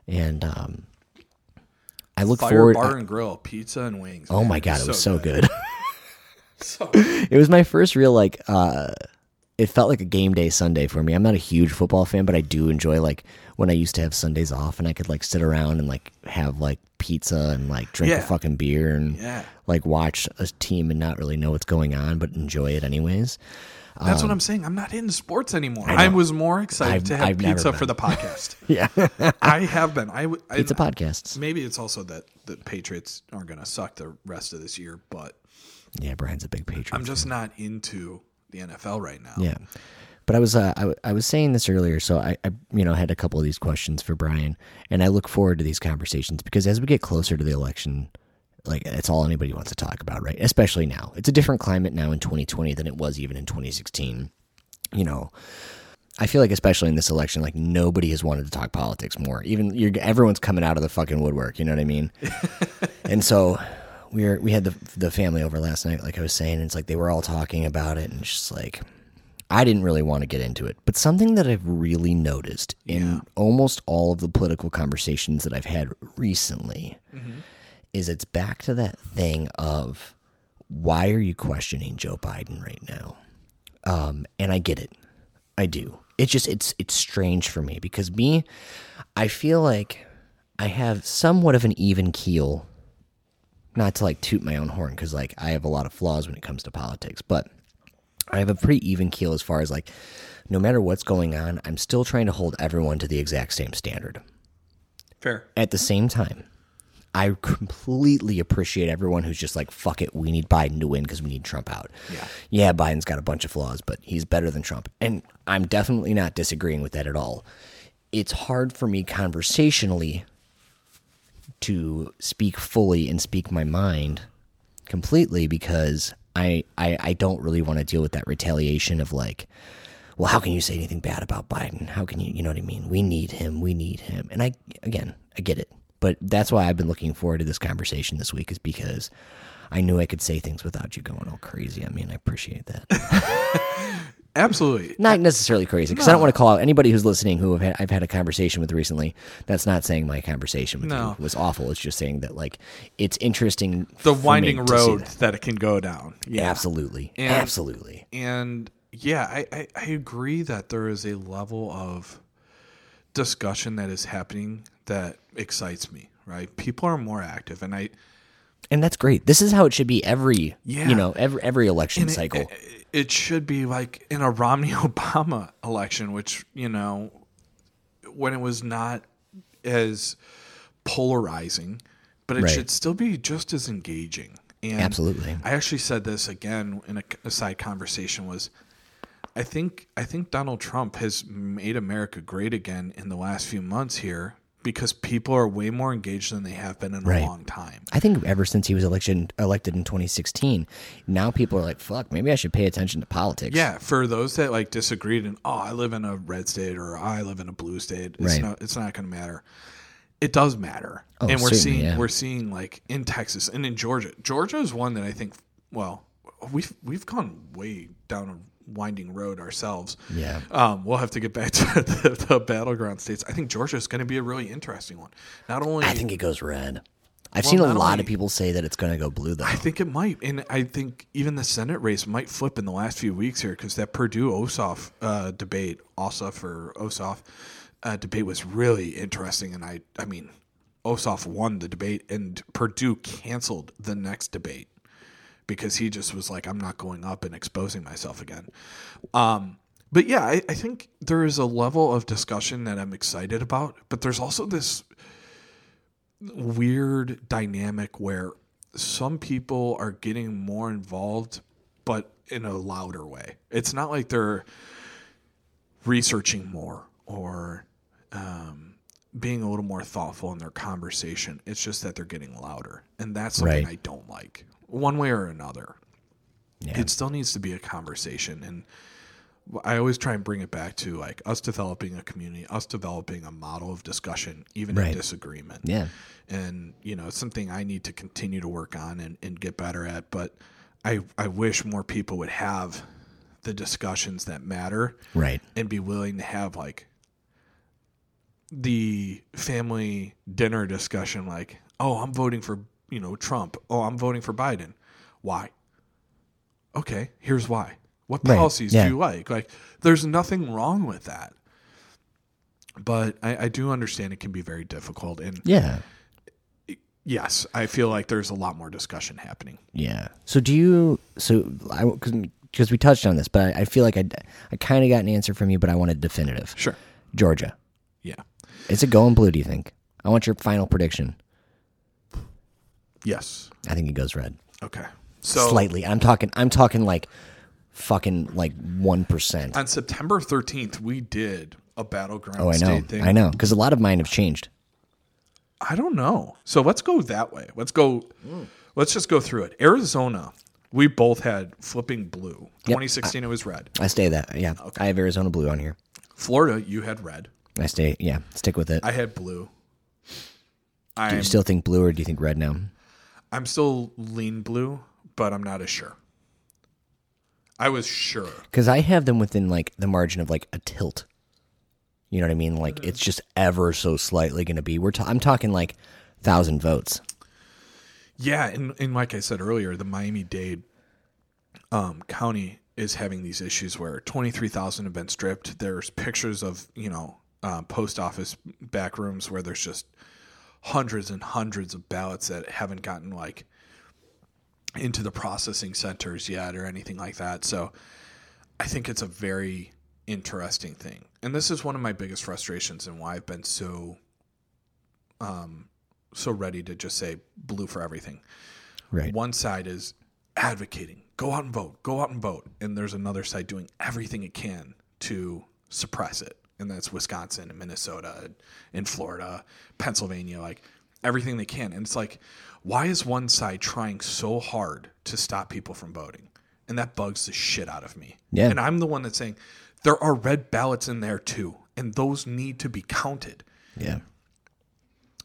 and um, I look Fire forward. bar and grill, pizza and wings. oh man. my god, it was so good. good. it was my first real like. uh It felt like a game day Sunday for me. I'm not a huge football fan, but I do enjoy like when I used to have Sundays off and I could like sit around and like have like pizza and like drink a fucking beer and Yeah. like watch a team and not really know what's going on, but enjoy it anyways. That's what um, I'm saying. I'm not into sports anymore. I, was more excited I've- to have I've pizza for the podcast. Yeah, I have been. I, I- pizza podcasts. Maybe it's also that the Patriots aren't going to suck the rest of this year, but Yeah, Brian's a big Patriot. I'm just not into the NFL right now. Yeah. But I was uh, I, I was saying this earlier, so I, I you know had a couple of these questions for Brian, and I look forward to these conversations because as we get closer to the election, like it's all anybody wants to talk about, right? Especially now, it's a different climate now in 2020 than it was even in 2016. You know, I feel like especially in this election, like nobody has wanted to talk politics more. Even you're, everyone's coming out of the fucking woodwork. You know what I mean? and so we were we had the the family over last night, like I was saying. And it's like they were all talking about it, and just like I didn't really want to get into it. But something that I've really noticed in almost all of the political conversations that I've had recently is it's back to that thing of why are you questioning Joe Biden right now? Um, and I get it. I do. It's just it's it's strange for me because me, I feel like I have somewhat of an even keel. Not to like toot my own horn because like I have a lot of flaws when it comes to politics, but I have a pretty even keel as far as like no matter what's going on, I'm still trying to hold everyone to the exact same standard. Fair. At the same time, I completely appreciate everyone who's just like, fuck it, we need Biden to win because we need Trump out. Yeah. Yeah, Biden's got a bunch of flaws, but he's better than Trump. And I'm definitely not disagreeing with that at all. It's hard for me conversationally to speak fully and speak my mind completely because I, I, I don't really want to deal with that retaliation of like, well, how can you say anything bad about Biden? How can you, you know what I mean? We need him. We need him. And I, again, I get it. But that's why I've been looking forward to this conversation this week is because I knew I could say things without you going all crazy. I mean, I appreciate that. Absolutely. not necessarily crazy because I don't want to call out anybody who's listening who I've had, I've had a conversation with recently. That's not saying my conversation with No. you was awful. It's just saying that like it's interesting. The winding road that. that. it can go down. Yeah. Absolutely, And- absolutely. And yeah, I, I, I agree that there is a level of discussion that is happening that excites me, right? People are more active and I And that's great. This is how it should be every Yeah. you know every every election and cycle. It, it should be like in a Romney Obama election, which, you know, when it was not as polarizing, but it Right. should still be just as engaging. And Absolutely. I actually said this again in a, a side conversation was I think I think Donald Trump has made America great again in the last few months here because people are way more engaged than they have been in Right. a long time. I think ever since he was election elected in 2016, now people are like, "Fuck, maybe I should pay attention to politics." Yeah, for those that like disagreed and oh, I live in a red state or I live in a blue state, it's Right. not it's not going to matter. It does matter, Oh, and we're seeing yeah. we're seeing like in Texas and in Georgia. Georgia is one that I think. Well, we've we've gone way down a winding road ourselves. Yeah. um, we'll have to get back to the, the battleground states. I think Georgia is going to be a really interesting one. Not only I think it goes red. I've Well, seen a lot only- of people say that it's going to go blue though. I think it might, and I think even the Senate race might flip in the last few weeks here because that Perdue Ossoff uh, debate, Ossoff or Ossoff uh, debate was really interesting, and I, I mean, Ossoff won the debate, and Perdue canceled the next debate because he just was like, I'm not going up and exposing myself again. Um, but yeah, I, I think there is a level of discussion that I'm excited about, but there's also this weird dynamic where some people are getting more involved, but in a louder way. It's not like they're researching more or um, being a little more thoughtful in their conversation. It's just that they're getting louder. And that's something Right. I don't like, one way or another. Yeah. It still needs to be a conversation. And I always try and bring it back to like us developing a community, us developing a model of discussion, even Right. in disagreement yeah. and you know it's something I need to continue to work on and, and get better at. But I I wish more people would have the discussions that matter Right. and be willing to have like the family dinner discussion like oh i'm voting for you know trump oh i'm voting for biden why okay here's why what Right, policies yeah. do you like like there's nothing wrong with that but I, I do understand it can be very difficult and Yeah. yes i feel like there's a lot more discussion happening Yeah. So do you? So I because we touched on this, but I, I feel like I I kind of got an answer from you, but I wanted definitive. sure Georgia, yeah is it going blue? Do you think? I want your final prediction. Yes I think it goes red. okay so Slightly. I'm talking. I'm talking like fucking like one percent. on september 13th we did a battleground Oh, I know. state thing I know because a lot of mine have changed. I don't know. So let's go that way. Let's go. Let's just go through it. Arizona, we both had flipping blue. 2016, it was red. I stay that. Yeah. Okay. I have Arizona blue on here. Florida, you had red. I stay. Yeah. Stick with it. I had blue. do I'm you still think blue or do you think red now? I'm still lean blue, but I'm not as sure. I was sure. Because I have them within like the margin of like a tilt. You know what I mean? Like it's just ever so slightly going to be. We're. Ta- I'm talking like thousand votes. Yeah, and, and like I said earlier, the Miami Dade um, County is having these issues where 23,000 have been stripped. There's pictures of, you know, uh, post office back rooms where there's just hundreds and hundreds of ballots that haven't gotten like into the processing centers yet or anything like that. So I think it's a very interesting thing. And this is one of my biggest frustrations and why I've been so um so ready to just say blue for everything. Right. One side is advocating, go out and vote, go out and vote. And there's another side doing everything it can to suppress it. And that's Wisconsin and Minnesota and, Florida, Pennsylvania, like everything they can. And it's like, why is one side trying so hard to stop people from voting? And that bugs the shit out of me. Yeah. And I'm the one that's saying there are red ballots in there too, and those need to be counted. Yeah.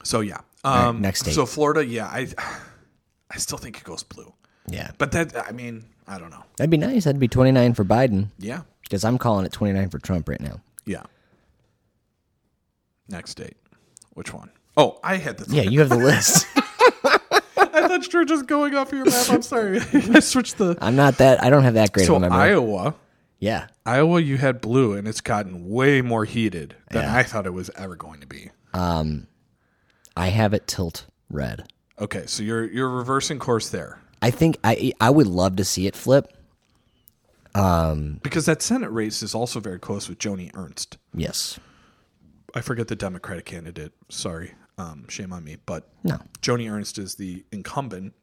So yeah. right, Um, next state. So Florida, yeah, I, I still think it goes blue. Yeah. But that, I mean, I don't know. That'd be nice. That'd be 29 for Biden Yeah. because I'm calling it 29 for Trump right now. Yeah. Next date. Which one? Oh, I had the. Yeah, you have the list. I thought you were just going off your map. I'm sorry. I switched the. I'm not that. I don't have that great So of a memory. Iowa, yeah. Iowa, you had blue, and it's gotten way more heated than Yeah. I thought it was ever going to be. Um, I have it tilt red. Okay, so you're you're reversing course there I think I I would love to see it flip. Um, because that Senate race is also very close with Joni Ernst. Yes. I forget the Democratic candidate. Sorry, um, shame on me. But No. Joni Ernst is the incumbent,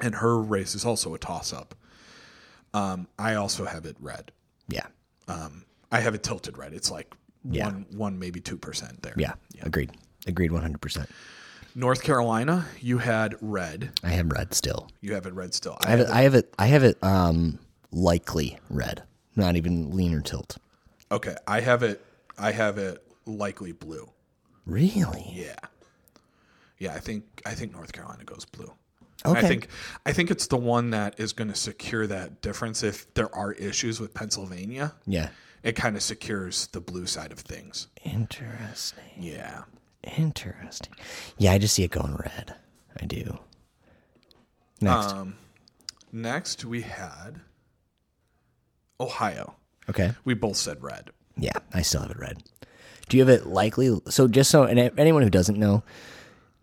and her race is also a toss up. Um, I also have it red. Yeah. Um, I have it tilted red. It's like Yeah. one, one maybe two percent there. Yeah. Agreed. Agreed 100%. North Carolina, you had red. I have red still. You have it red still. I have it I have it I have it um likely red. Not even leaner tilt. okay, I have it. I have it likely blue. Really? Yeah, yeah. I think I think North Carolina goes blue. Okay. I think I think it's the one that is going to secure that difference. If there are issues with Pennsylvania, Yeah. it kind of secures the blue side of things. Interesting. Yeah. Interesting. Yeah, I just see it going red. I do. Next. Um, next we had Ohio. okay. We both said red. Yeah, I still have it red. Do you have it likely? So just so, and anyone who doesn't know,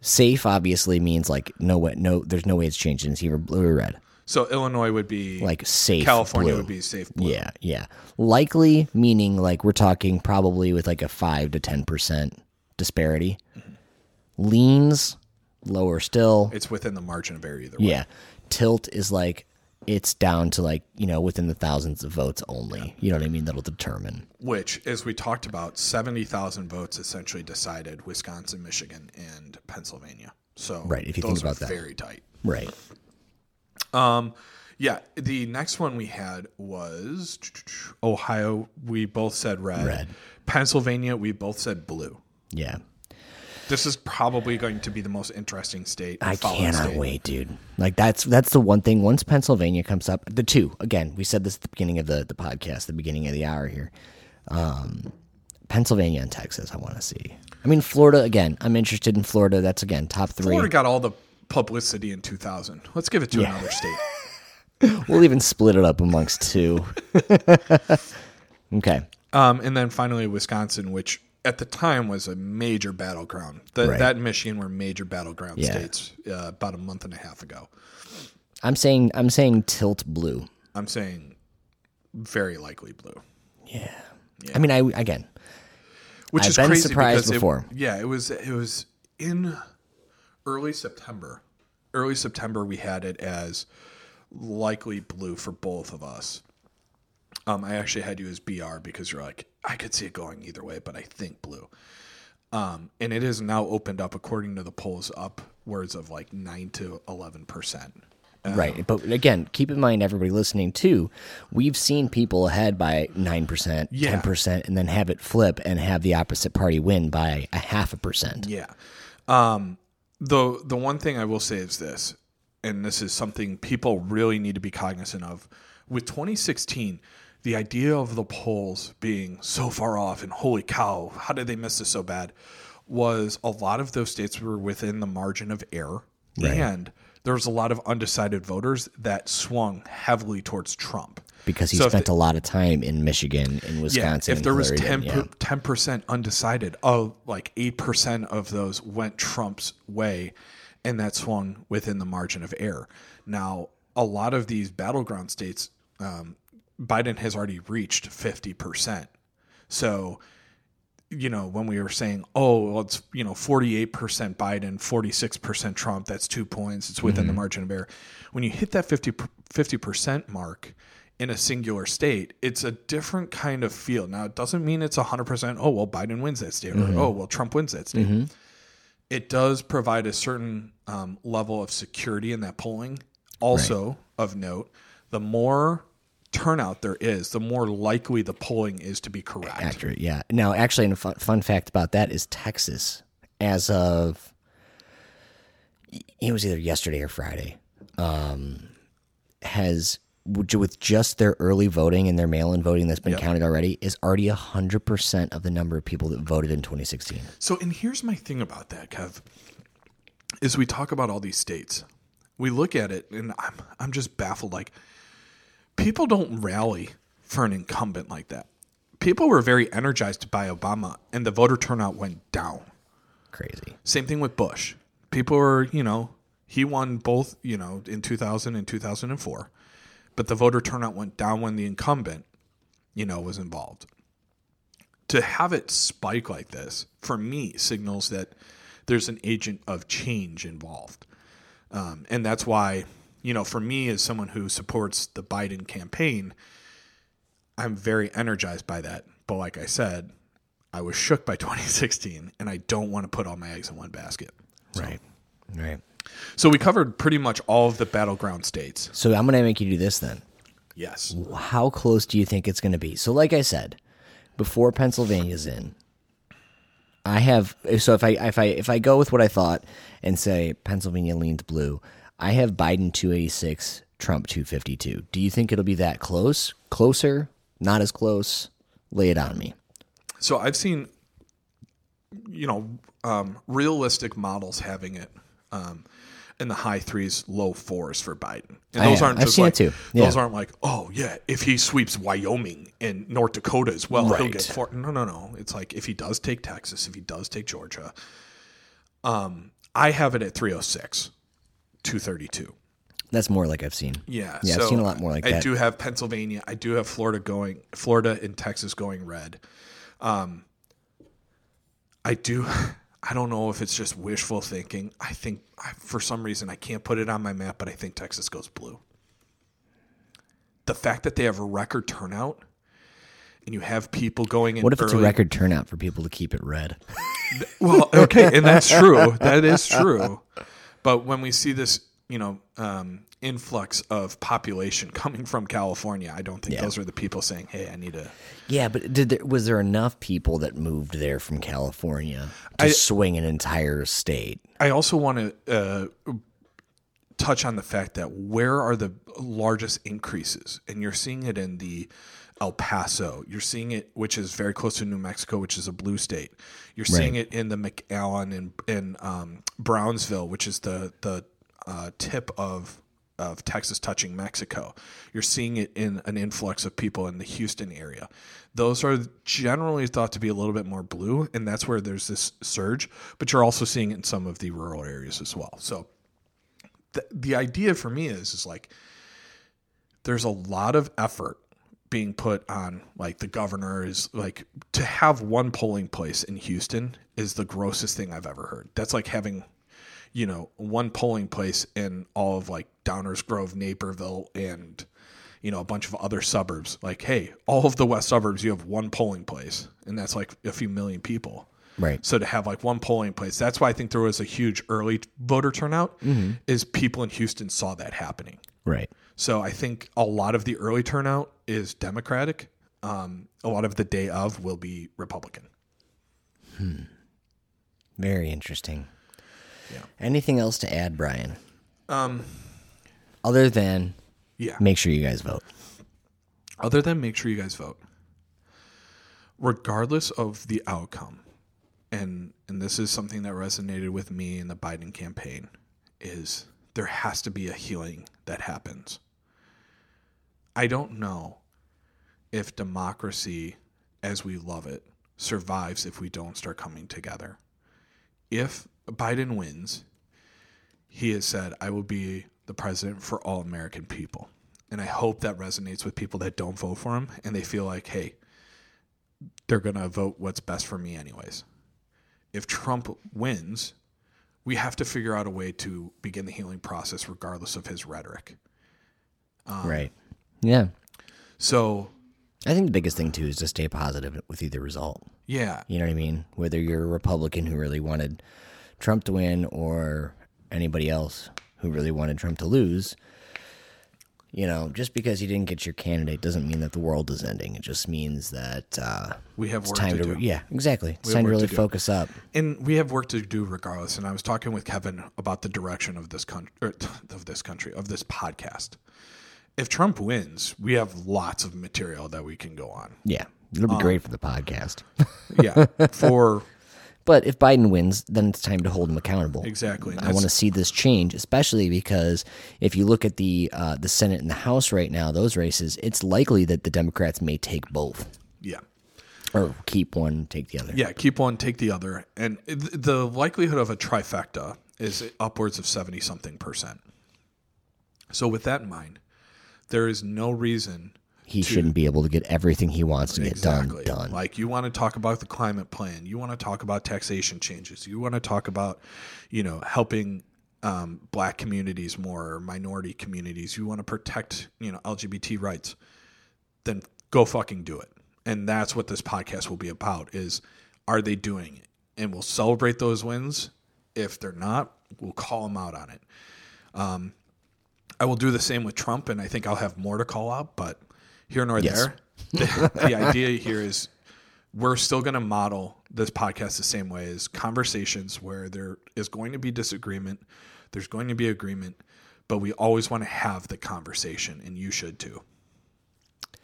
safe obviously means like no way, no, there's no way it's changing. It's either blue or red. So Illinois would be Like safe. California blue. would be safe blue. Yeah, yeah. Likely meaning like we're talking probably with like a five to ten percent disparity. Leans lower still. It's within the margin of error either way. Yeah. Tilt is like it's down to like, you know, within the thousands of votes only. You know what I mean? That'll determine. Which, as we talked about, 70,000 votes essentially decided Wisconsin, Michigan, and Pennsylvania. So Right, if you think about that. very tight. Right. Um, yeah, the next one we had was Ohio. We both said red. Red. Pennsylvania, we both said blue. Yeah. This is probably going to be the most interesting state. I cannot state. wait, dude. Like that's that's the one thing. Once Pennsylvania comes up, the two again. We said this at the beginning of the the podcast, the beginning of the hour here. Um, Pennsylvania and Texas, I want to see. I mean, Florida again. I'm interested in Florida. That's again top three. Florida got all the publicity in 2000. Let's give it to Yeah. another state. We'll even split it up amongst two. okay. Um, and then finally Wisconsin, which at the time was a major battleground. The, Right. That and Michigan were major battleground Yeah. states uh, about a month and a half ago. I'm saying I'm saying tilt blue. I'm saying very likely blue, Yeah. I mean, I again. which I've is been crazy surprised because it- before. yeah, it was it was in early September. Early September, we had it as likely blue for both of us. Um, I actually had you as BR because you're like, I could see it going either way, but I think blue. Um, and it has now opened up, according to the polls, upwards of like nine to eleven percent. Right. But again, keep in mind, everybody listening too, we've seen people ahead by 9%, Yeah. 10%, and then have it flip and have the opposite party win by a half a percent. Yeah. Um, the the one thing I will say is this, and this is something people really need to be cognizant of. With 2016, the idea of the polls being so far off and holy cow, how did they miss this so bad? Was a lot of those states were within the margin of error Right. and was a lot of undecided voters that swung heavily towards Trump. because he So spent the- a lot of time in Michigan and Wisconsin. Yeah, if there was 10 didn't, yeah. percent undecided, oh, like eight percent of those went Trump's way, and that swung within the margin of error. Now, a lot of these battleground states, um, Biden has already reached fifty percent. So, you know, when we were saying, oh, well, it's you know forty eight percent Biden, forty six percent Trump, that's two points. It's within the mm-hmm. margin of error. When you hit that 50 percent mark in a singular state, it's a different kind of feel. Now, it doesn't mean it's 100%, oh, well, Biden wins that state, or mm-hmm. oh, well, Trump wins that state. Mm-hmm. It does provide a certain um, level of security in that polling. Also, of note, the more turnout there is, the more likely the polling is to be correct. accurate. Yeah. Now, actually, a fun, fun fact about that is Texas, as of it was either yesterday or Friday, um, has with just their early voting and their mail-in voting that's been Yep. counted already is already hundred percent of the number of people that voted in 2016. So, and here's my thing about that, Kev, is we talk about all these states. We look at it, and I'm I'm just baffled. Like, people don't rally for an incumbent like that. People were very energized by Obama, and the voter turnout went down. Crazy. Same thing with Bush. People were, you know, he won both, you know, in 2000 and 2004, but the voter turnout went down when the incumbent, you know, was involved. To have it spike like this, for me, signals that there's an agent of change involved. Um, and that's why, you know, for me, as someone who supports the Biden campaign, I'm very energized by that. But like I said, I was shook by 2016, and I don't want to put all my eggs in one basket. So, Right. Right. So we covered pretty much all of the battleground states. So I'm going to make you do this then. Yes. How close do you think it's going to be? So, like I said, before Pennsylvania's in, I have. So if I if I if I go with what I thought and say Pennsylvania leans blue, I have Biden 286, Trump 252. Do you think it'll be that close? Closer? Not as close? Lay it on me. So I've seen, you know, um, realistic models having it um, in the high threes, low fours for Biden. And those aren't I've just seen like it too. Yeah. those aren't like, oh yeah, if he sweeps Wyoming and North Dakota as well, he'll get four. No, no, no. It's like if he does take Texas, if he does take Georgia, um, I have it at 306, 232. That's more like I've seen. Yeah, Yeah, I've seen a lot more like I that. I do have Pennsylvania. I do have Florida going, Florida and Texas going red. Um, I do. I don't know if it's just wishful thinking. I think I, for some reason I can't put it on my map, but I think Texas goes blue. The fact that they have a record turnout and you have people going in. What if it's a record turnout for people to keep it red? well, okay, and that's true. That is true. But when we see this, you know, um, influx of population coming from California, I don't think Yeah. those are the people saying, "Hey, I need a." Yeah, but did there, was there enough people that moved there from California to I- swing an entire state? I also want to uh, touch on the fact that where are the largest increases, and you're seeing it in the El Paso. You're seeing it, which is very close to New Mexico, which is a blue state. You're seeing Right. it in the McAllen and in um, Brownsville, which is the the uh, tip of of Texas touching Mexico. You're seeing it in an influx of people in the Houston area. Those are generally thought to be a little bit more blue, and that's where there's this surge. But you're also seeing it in some of the rural areas as well. So the the idea for me is is like there's a lot of effort being put on like the governor is like to have one polling place in Houston is the grossest thing I've ever heard. That's like having you know one polling place in all of like Downers Grove, Naperville and you know a bunch of other suburbs. Like hey, all of the west suburbs you have one polling place and that's like a few million people. Right. So to have like one polling place, that's why I think there was a huge early voter turnout. Mm-hmm. Is people in Houston saw that happening. Right. So I think a lot of the early turnout is Democratic. Um, a lot of the day of will be Republican. Very interesting. Yeah. Anything else to add, Brian? Um, other than Yeah. make sure you guys vote. Other than make sure you guys vote, regardless of the outcome, and and this is something that resonated with me in the Biden campaign, is there has to be a healing that happens. I don't know if democracy as we love it survives if we don't start coming together. If Biden wins, he has said, I will be the president for all American people. And I hope that resonates with people that don't vote for him and they feel like, hey, they're going to vote what's best for me, anyways. If Trump wins, we have to figure out a way to begin the healing process regardless of his rhetoric. Um, right. Yeah. So, I think the biggest thing too is to stay positive with either result. yeah, You know what I mean? Whether you're a Republican who really wanted Trump to win or anybody else who really wanted Trump to lose, you know, just because you didn't get your candidate doesn't mean that the world is ending. It just means that uh, we have work time to to, do. yeah, exactly. It's We time to work to really focus up. and we have work to do regardless. And I was talking with Kevin about the direction of this country, of this country, of this podcast. If Trump wins, we have lots of material that we can go on. Yeah, it'll Um, be great for the podcast. Yeah, for But if Biden wins, then it's time to hold him accountable. Exactly. I want to see this change, especially because if you look at the uh, the Senate and the House right now, those races, it's likely that the Democrats may take both yeah, or keep one, take the other. yeah, keep one, take the other, and the likelihood of a trifecta is upwards of seventy something percent. So with that in mind, there is no reason He shouldn't be able to get everything he wants to get exactly done done. Like you want to talk about the climate plan, you want to talk about taxation changes, you want to talk about, you know, helping um, black communities more, or minority communities. You want to protect, you know, LGBT rights. Then go fucking do it. And that's what this podcast will be about: is are they doing it? And we'll celebrate those wins. If they're not, we'll call them out on it. Um, I will do the same with Trump, and I think I'll have more to call out. But here nor Yes. there, the, the idea here is we're still going to model this podcast the same way as conversations where there is going to be disagreement, there's going to be agreement, but we always want to have the conversation, and you should too.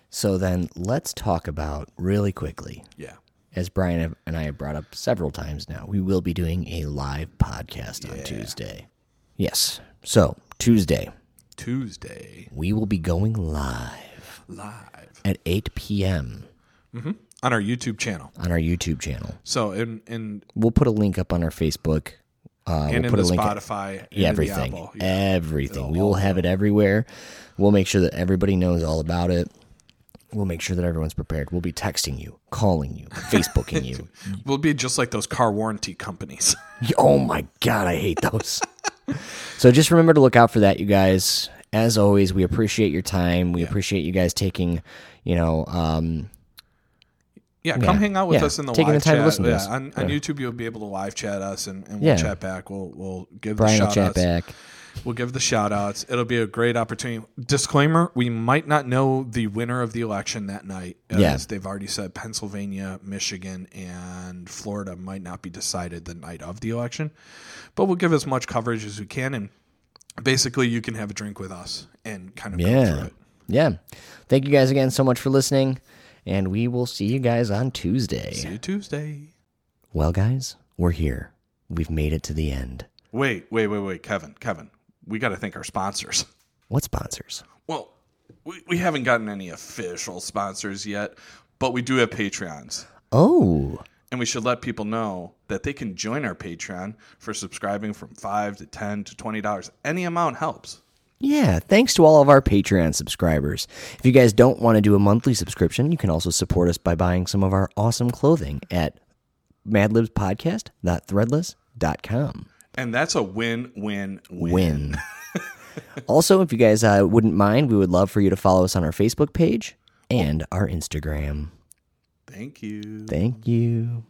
So then let's talk about really quickly, Yeah. as Brian and I have brought up several times now, we will be doing a live podcast on Tuesday. Yes. So Tuesday, Tuesday we will be going live live at 8 p.m. on our YouTube channel. on our YouTube channel. So in in We'll put a link up on our Facebook. Uh, and we'll in put the a link Spotify, and in everything, Apple. Yeah. everything. We will have it everywhere. We'll make sure that everybody knows all about it. We'll make sure that everyone's prepared. We'll be texting you, calling you, Facebooking you. We'll be just like those car warranty companies. Oh my god, I hate those. so just remember to look out for that, you guys. As always, we appreciate your time. We appreciate you guys taking, you know, um, Yeah, come Yeah, hang out with yeah. us in the Taking live the time to chat. listen to yeah, us. on, on Yeah. YouTube you'll be able to live chat us and, and we'll chat back. We'll we'll give Brian the will chat outs. back. We'll give the shout outs. It'll be a great opportunity. Disclaimer, we might not know the winner of the election that night. Uh, as Yeah. they've already said Pennsylvania, Michigan, and Florida might not be decided the night of the election. But we'll give as much coverage as we can and basically you can have a drink with us and kind of go through Yeah. it. Yeah. Thank you guys again so much for listening. And we will see you guys on Tuesday. See you Tuesday. Well, guys, we're here. We've made it to the end. Wait, wait, wait, wait, Kevin, Kevin. We got to thank our sponsors. What sponsors? Well, we, we haven't gotten any official sponsors yet, but we do have Patreons. Oh, And we should let people know that they can join our Patreon for subscribing from five to ten to twenty dollars. Any amount helps. yeah. Thanks to all of our Patreon subscribers. If you guys don't want to do a monthly subscription, you can also support us by buying some of our awesome clothing at madlibspodcast.threadless.com. And that's a win win win. Win. also, if you guys uh, wouldn't mind, we would love for you to follow us on our Facebook page and our Instagram. Thank you. Thank you.